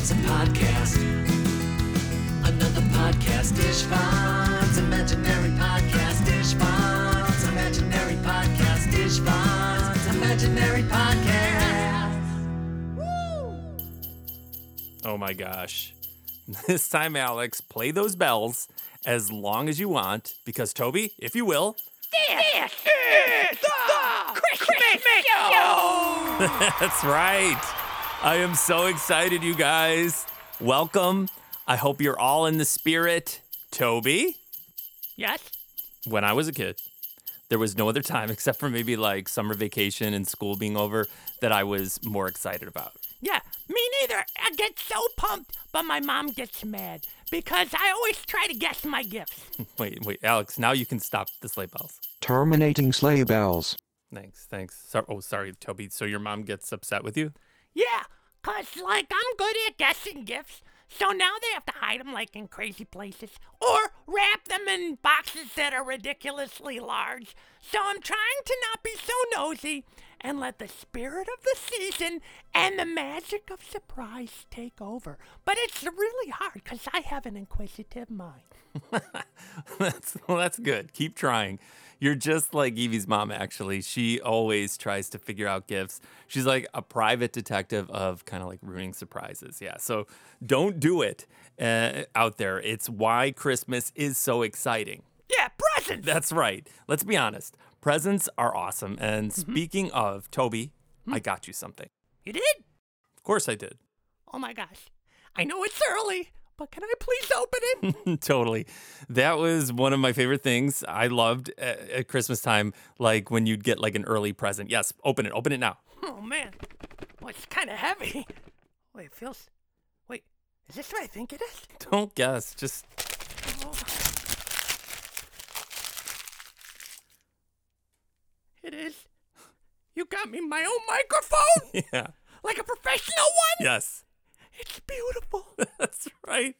It's a podcast. Another podcast. Dish Fonz. Imaginary podcast. Dish Fonz. Imaginary podcast. Dish Fonz. Imaginary podcast. Oh my gosh. This time, Alex, play those bells as long as you want because, Toby, if you will, Christmas! that's right. I am so excited, you guys. Welcome. I hope you're all in the spirit. Toby, Yes? when I was a kid, there was no other time except for maybe like summer vacation and school being over that I was more excited about. Yeah, me neither. I get so pumped, but my mom gets mad because I always try to guess my gifts. Wait, wait, Alex, now you can stop the sleigh bells. Terminating sleigh bells. Thanks, thanks. So, oh, sorry, Toby. So your mom gets upset with you? Yeah, cause like I'm good at guessing gifts, so now they have to hide them like in crazy places or wrap them in boxes that are ridiculously large. So I'm trying to not be so nosy and let the spirit of the season and the magic of surprise take over. But it's really hard cause I have an inquisitive mind. that's well, that's good. Keep trying. You're just like Evie's mom. Actually, she always tries to figure out gifts. She's like a private detective of kind of like ruining surprises. Yeah. So don't do it uh, out there. It's why Christmas is so exciting. Presents. That's right. Let's be honest. Presents are awesome. And Mm-hmm. speaking of Toby, Hmm? I got you something. you did? Of course I did. Oh my gosh. I know it's early, but can I please open it? totally. That was one of my favorite things I loved at, at Christmas time, like when you'd get like an early present. Yes, open it. Open it now. oh man. Well, it's kind of heavy. Wait, it feels. Wait, is this what I think it is? Don't guess. Just Oh. It is. You got me my own microphone, yeah. like a professional one. Yes. It's beautiful. That's right.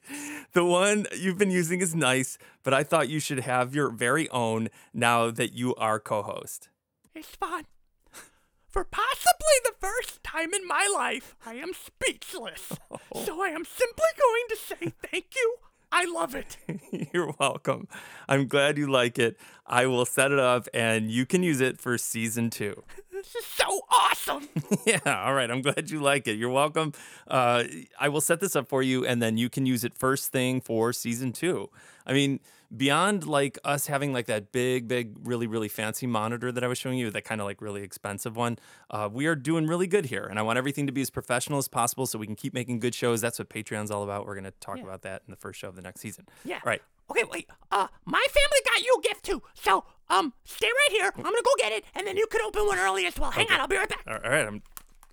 The one you've been using is nice, but I thought you should have your very own now that you are co-host. It's fun. For possibly the first time in my life, I am speechless. Oh. So I am simply going to say thank you. I love it. You're welcome. I'm glad you like it. I will set it up and you can use it for season 2. This is so awesome. Yeah, all right. I'm glad you like it. You're welcome. Uh, I will set this up for you, and then you can use it first thing for season two. I mean, beyond like us having like that big, big, really, really fancy monitor that I was showing you, that kind of like really expensive one, uh, we are doing really good here. And I want everything to be as professional as possible so we can keep making good shows. That's what Patreon's all about. We're going to talk Yeah. about that in the first show of the next season. Yeah. All right. Okay, wait. Uh, my family got you a gift too. So, um, stay right here. I'm gonna go get it, and then you can open one early as well. Hang Okay. on, I'll be right back. All right. I'm,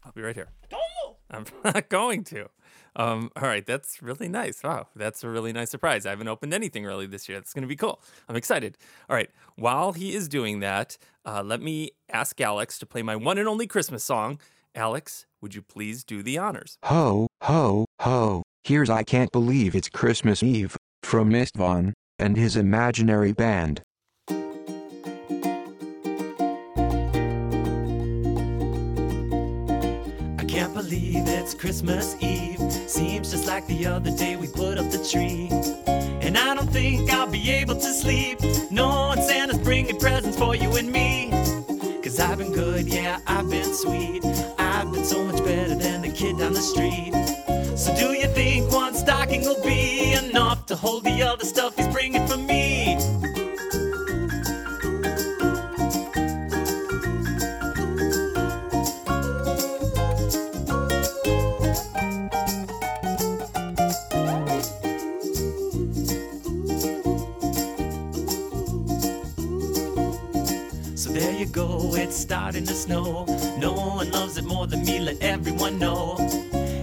I'll be right here. Don't move. I'm not going to. Um, all right, that's really nice. Wow, that's a really nice surprise. I haven't opened anything really this year. That's going to be cool. I'm excited. All right, while he is doing that, uh, let me ask Alex to play my one and only Christmas song. Alex, would you please do the honors? Ho, ho, ho. Here's I Can't Believe It's Christmas Eve, from Mistvon, and his imaginary band. Believe it's Christmas Eve. Seems just like the other day we put up the tree. And I don't think I'll be able to sleep. Knowing Santa's bringing presents for you and me. Cause I've been good, yeah, I've been sweet. I've been so much better than the kid down the street. So do you think one stocking will be enough to hold the other stuff So there you go, it's starting to snow. No one loves it more than me, let everyone know.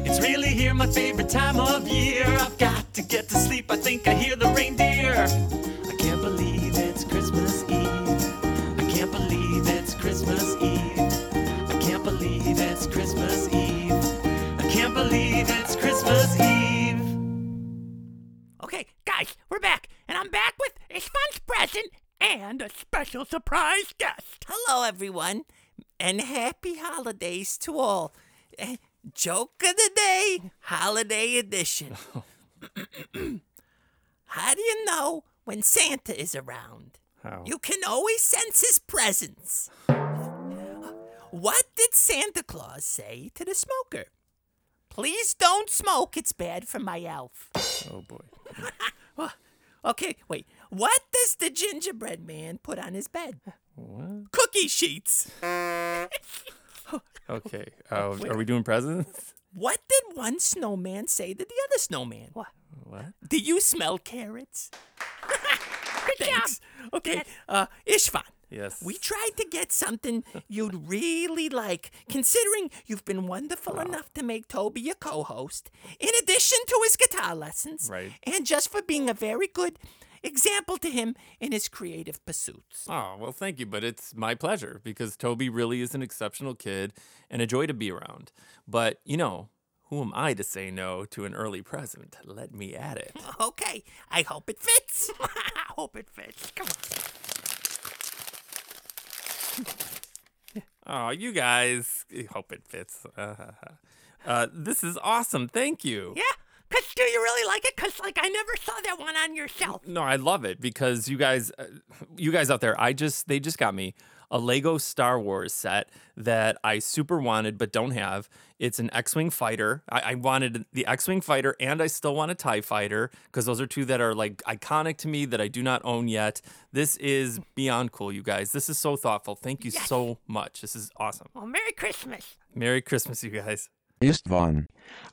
It's really here, my favorite time of year. I've got to get to sleep, I think I hear the reindeer. I can't believe it's Christmas Eve. I can't believe it's Christmas Eve. I can't believe it's Christmas Eve. I can't believe it's Christmas Eve. Okay, guys, we're back, and I'm back with a fun present and a special surprise guest. Hello, everyone, and happy holidays to all. Eh, Joke of the day, holiday edition. How do you know when Santa is around? How? You can always sense his presence. What did Santa Claus say to the smoker? Please don't smoke, it's bad for my elf. Oh boy. Okay, wait. What does the gingerbread man put on his bed? What? Cookie sheets. Okay. Uh, are we doing presents? What did one snowman say to the other snowman? What? What? Do you smell carrots? Good job. Okay, uh, Istvan. Yes. We tried to get something you'd really like, considering you've been wonderful enough to make Toby a co host, in addition to his guitar lessons, Right. and just for being a very good example to him in his creative pursuits. Oh, well, thank you, but it's my pleasure because Toby really is an exceptional kid and a joy to be around. But, you know, who am I to say no to an early present? Let me at it. Okay, I hope it fits. I hope it fits. Come on. Oh, you guys, I hope it fits. Uh, this is awesome. Thank you. Yeah? Because do you really like it? Because, like, I never saw that one on your shelf. No, I love it because you guys, uh, you guys out there, I just they just got me a Lego Star Wars set that I super wanted but don't have. It's an X-wing fighter. I, I wanted the X-wing fighter and I still want a Tie fighter because those are two that are like iconic to me that I do not own yet. This is beyond cool, you guys. This is so thoughtful. Thank you Yes. so much. This is awesome. Well, Merry Christmas. Merry Christmas, you guys. Istvan.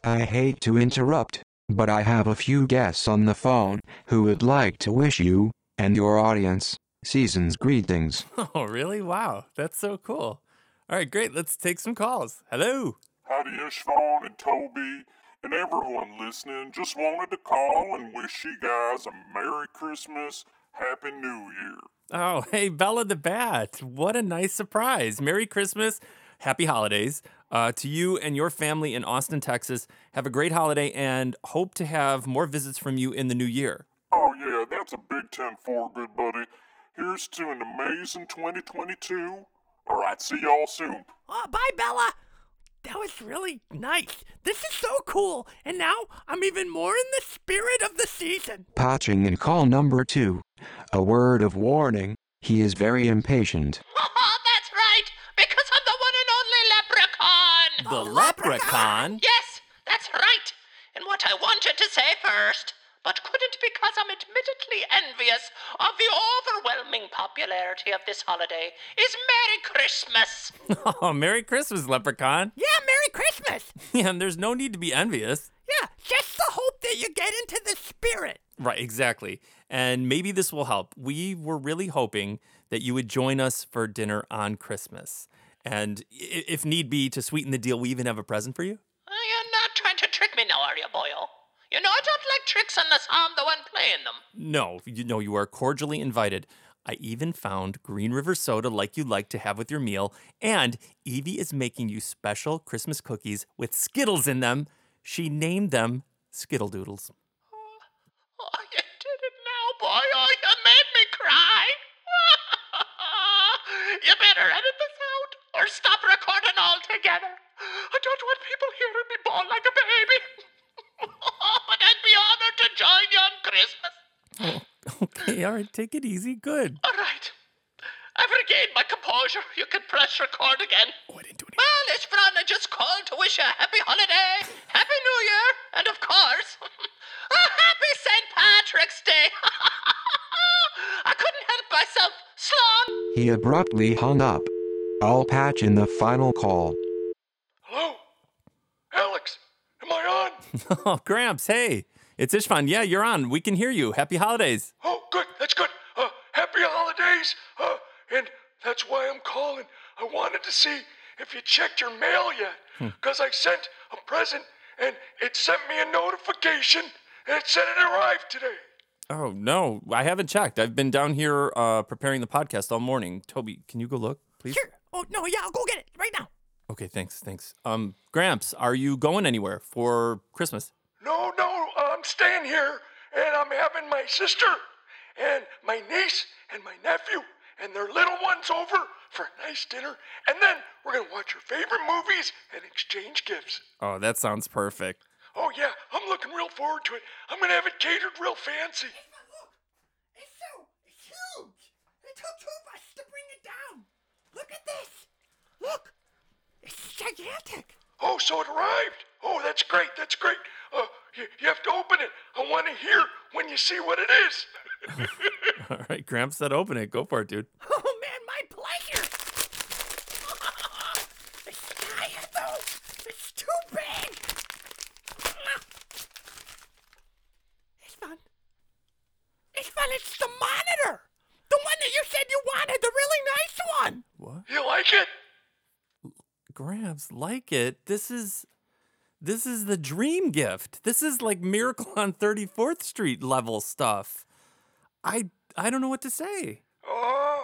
I hate to interrupt, but I have a few guests on the phone who would like to wish you and your audience season's greetings. Oh, really? Wow, that's so cool. All right, great. Let's take some calls. Hello. Howdy, Istvan and Toby and everyone listening. Just wanted to call and wish you guys a Merry Christmas, Happy New Year. Oh, hey, Bella the Bat. What a nice surprise. Merry Christmas. Happy holidays uh, to you and your family in Austin, Texas. Have a great holiday and hope to have more visits from you in the new year. Oh, yeah, that's a Big Ten 4, good buddy. Here's to an amazing 2022. All right, see y'all soon. Oh, bye, Bella. That was really nice. This is so cool. And now I'm even more in the spirit of the season. Patching in call number two. A word of warning he is very impatient. That's right, because I'm the one and only leprechaun. Leprechaun? Yes, that's right. And what I wanted to say first, but couldn't because I'm admittedly envious of the overwhelming popularity of this holiday, is Merry Christmas. Oh, Merry Christmas, leprechaun. Yeah, Merry Christmas. Yeah, and there's no need to be envious. Yeah, just the hope that you get into the spirit. Right, exactly. And maybe this will help. We were really hoping that you would join us for dinner on Christmas. And if need be, to sweeten the deal, we even have a present for you. You're not trying to trick me now, are you, boyo? You know I don't like tricks unless I'm the one playing them. No, you know you are cordially invited. I even found Green River soda like you like to have with your meal, and Evie is making you special Christmas cookies with Skittles in them. She named them Skittle Doodles. Oh, oh you did it now, boy. Oh, you made me cry. you better edit this out or stop recording altogether. I don't want people hearing me bawl like a baby. Oh, but I'd be honored to join you on Christmas. Oh, okay, all right, take it easy. Good. All right. I've regained my composure. You can press record again. Oh, I didn't do anything. Well, it's Fran. I just called to wish you a happy holiday, happy New Year, and of course, a happy St. Patrick's Day. I couldn't help myself. Slán. He abruptly hung up. I'll patch in the final call. Hello? Alex, am I on? Oh, Gramps, hey. It's Istvan. Yeah, you're on. We can hear you. Happy holidays. Oh, good. That's good. Uh, happy holidays. Uh, and that's why I'm calling. I wanted to see if you checked your mail yet. Because I sent a present and it sent me a notification and it said it arrived today. Oh, no, I haven't checked. I've been down here uh, preparing the podcast all morning. Toby, can you go look, please? Sure. Oh, no, yeah, I'll go get it right now. Okay, thanks, thanks. Um, Gramps, are you going anywhere for Christmas? No, no, I'm staying here and I'm having my sister and my niece and my nephew and their little ones over for a nice dinner, and then we're gonna watch your favorite movies and exchange gifts. Oh, that sounds perfect. Oh yeah, I'm looking real forward to it. I'm gonna have it catered real fancy. Look, it's so it's huge. It took two of us to bring it down. Look at this. Look, it's gigantic. Oh, so it arrived. Oh, that's great. That's great. Uh, you, you have to open it. I want to hear when you see what it is. All right, Gramps said open it. Go for it, dude. Oh man, my pleasure. the sky though, it's too big. It's fun. It's fun. It's the monitor. The one that you said you wanted, the really nice one. What? you like it? Like it. This is this is the dream gift. This is like Miracle on 34th Street level stuff. I I don't know what to say. Oh,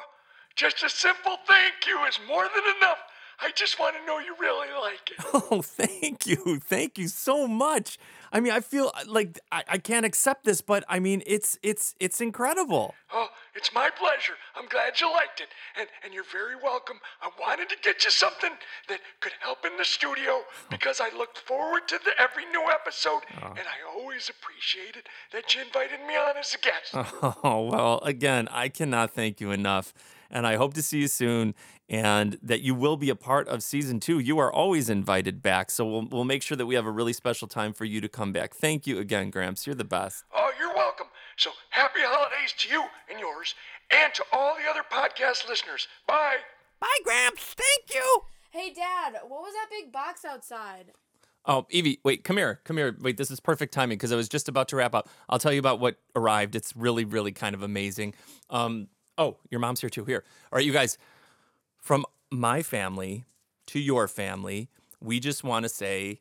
just a simple thank you is more than enough. I just want to know you really like it. Oh, thank you. Thank you so much. I mean, I feel uh, like I, I can't accept this, but I mean, it's it's it's incredible. Oh, it's my pleasure. I'm glad you liked it. And and you're very welcome. I wanted to get you something that could help in the studio oh. because I looked forward to the, every new episode oh. and I always appreciated that you invited me on as a guest. Oh, well, again, I cannot thank you enough. And I hope to see you soon and that you will be a part of season two. You are always invited back. So we'll, we'll make sure that we have a really special time for you to come back. Thank you again, Gramps. You're the best. Oh, you're welcome. So happy holidays to you and yours and to all the other podcast listeners. Bye. Bye, Gramps. Thank you. Hey, Dad, what was that big box outside? Oh, Evie, wait, come here. Come here. Wait, this is perfect timing because I was just about to wrap up. I'll tell you about what arrived. It's really, really kind of amazing. Um, oh, your mom's here too. Here. All right, you guys, from my family to your family, we just want to say,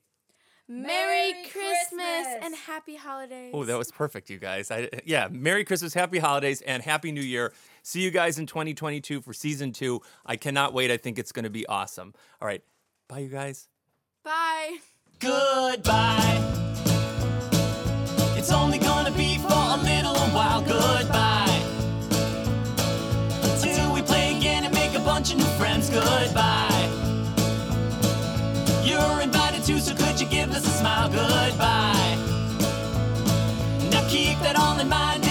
Merry Christmas and Happy Holidays. oh, that was perfect, you guys. I, yeah, Merry Christmas, Happy Holidays, and Happy New Year. See you guys in 2022 for season two. I cannot wait. I think it's going to be awesome. All right. Bye, you guys. Bye. Goodbye. It's only gonna be for a little while. Goodbye. Goodbye. You're invited too, so could you give us a smile? Goodbye. Now keep that all in mind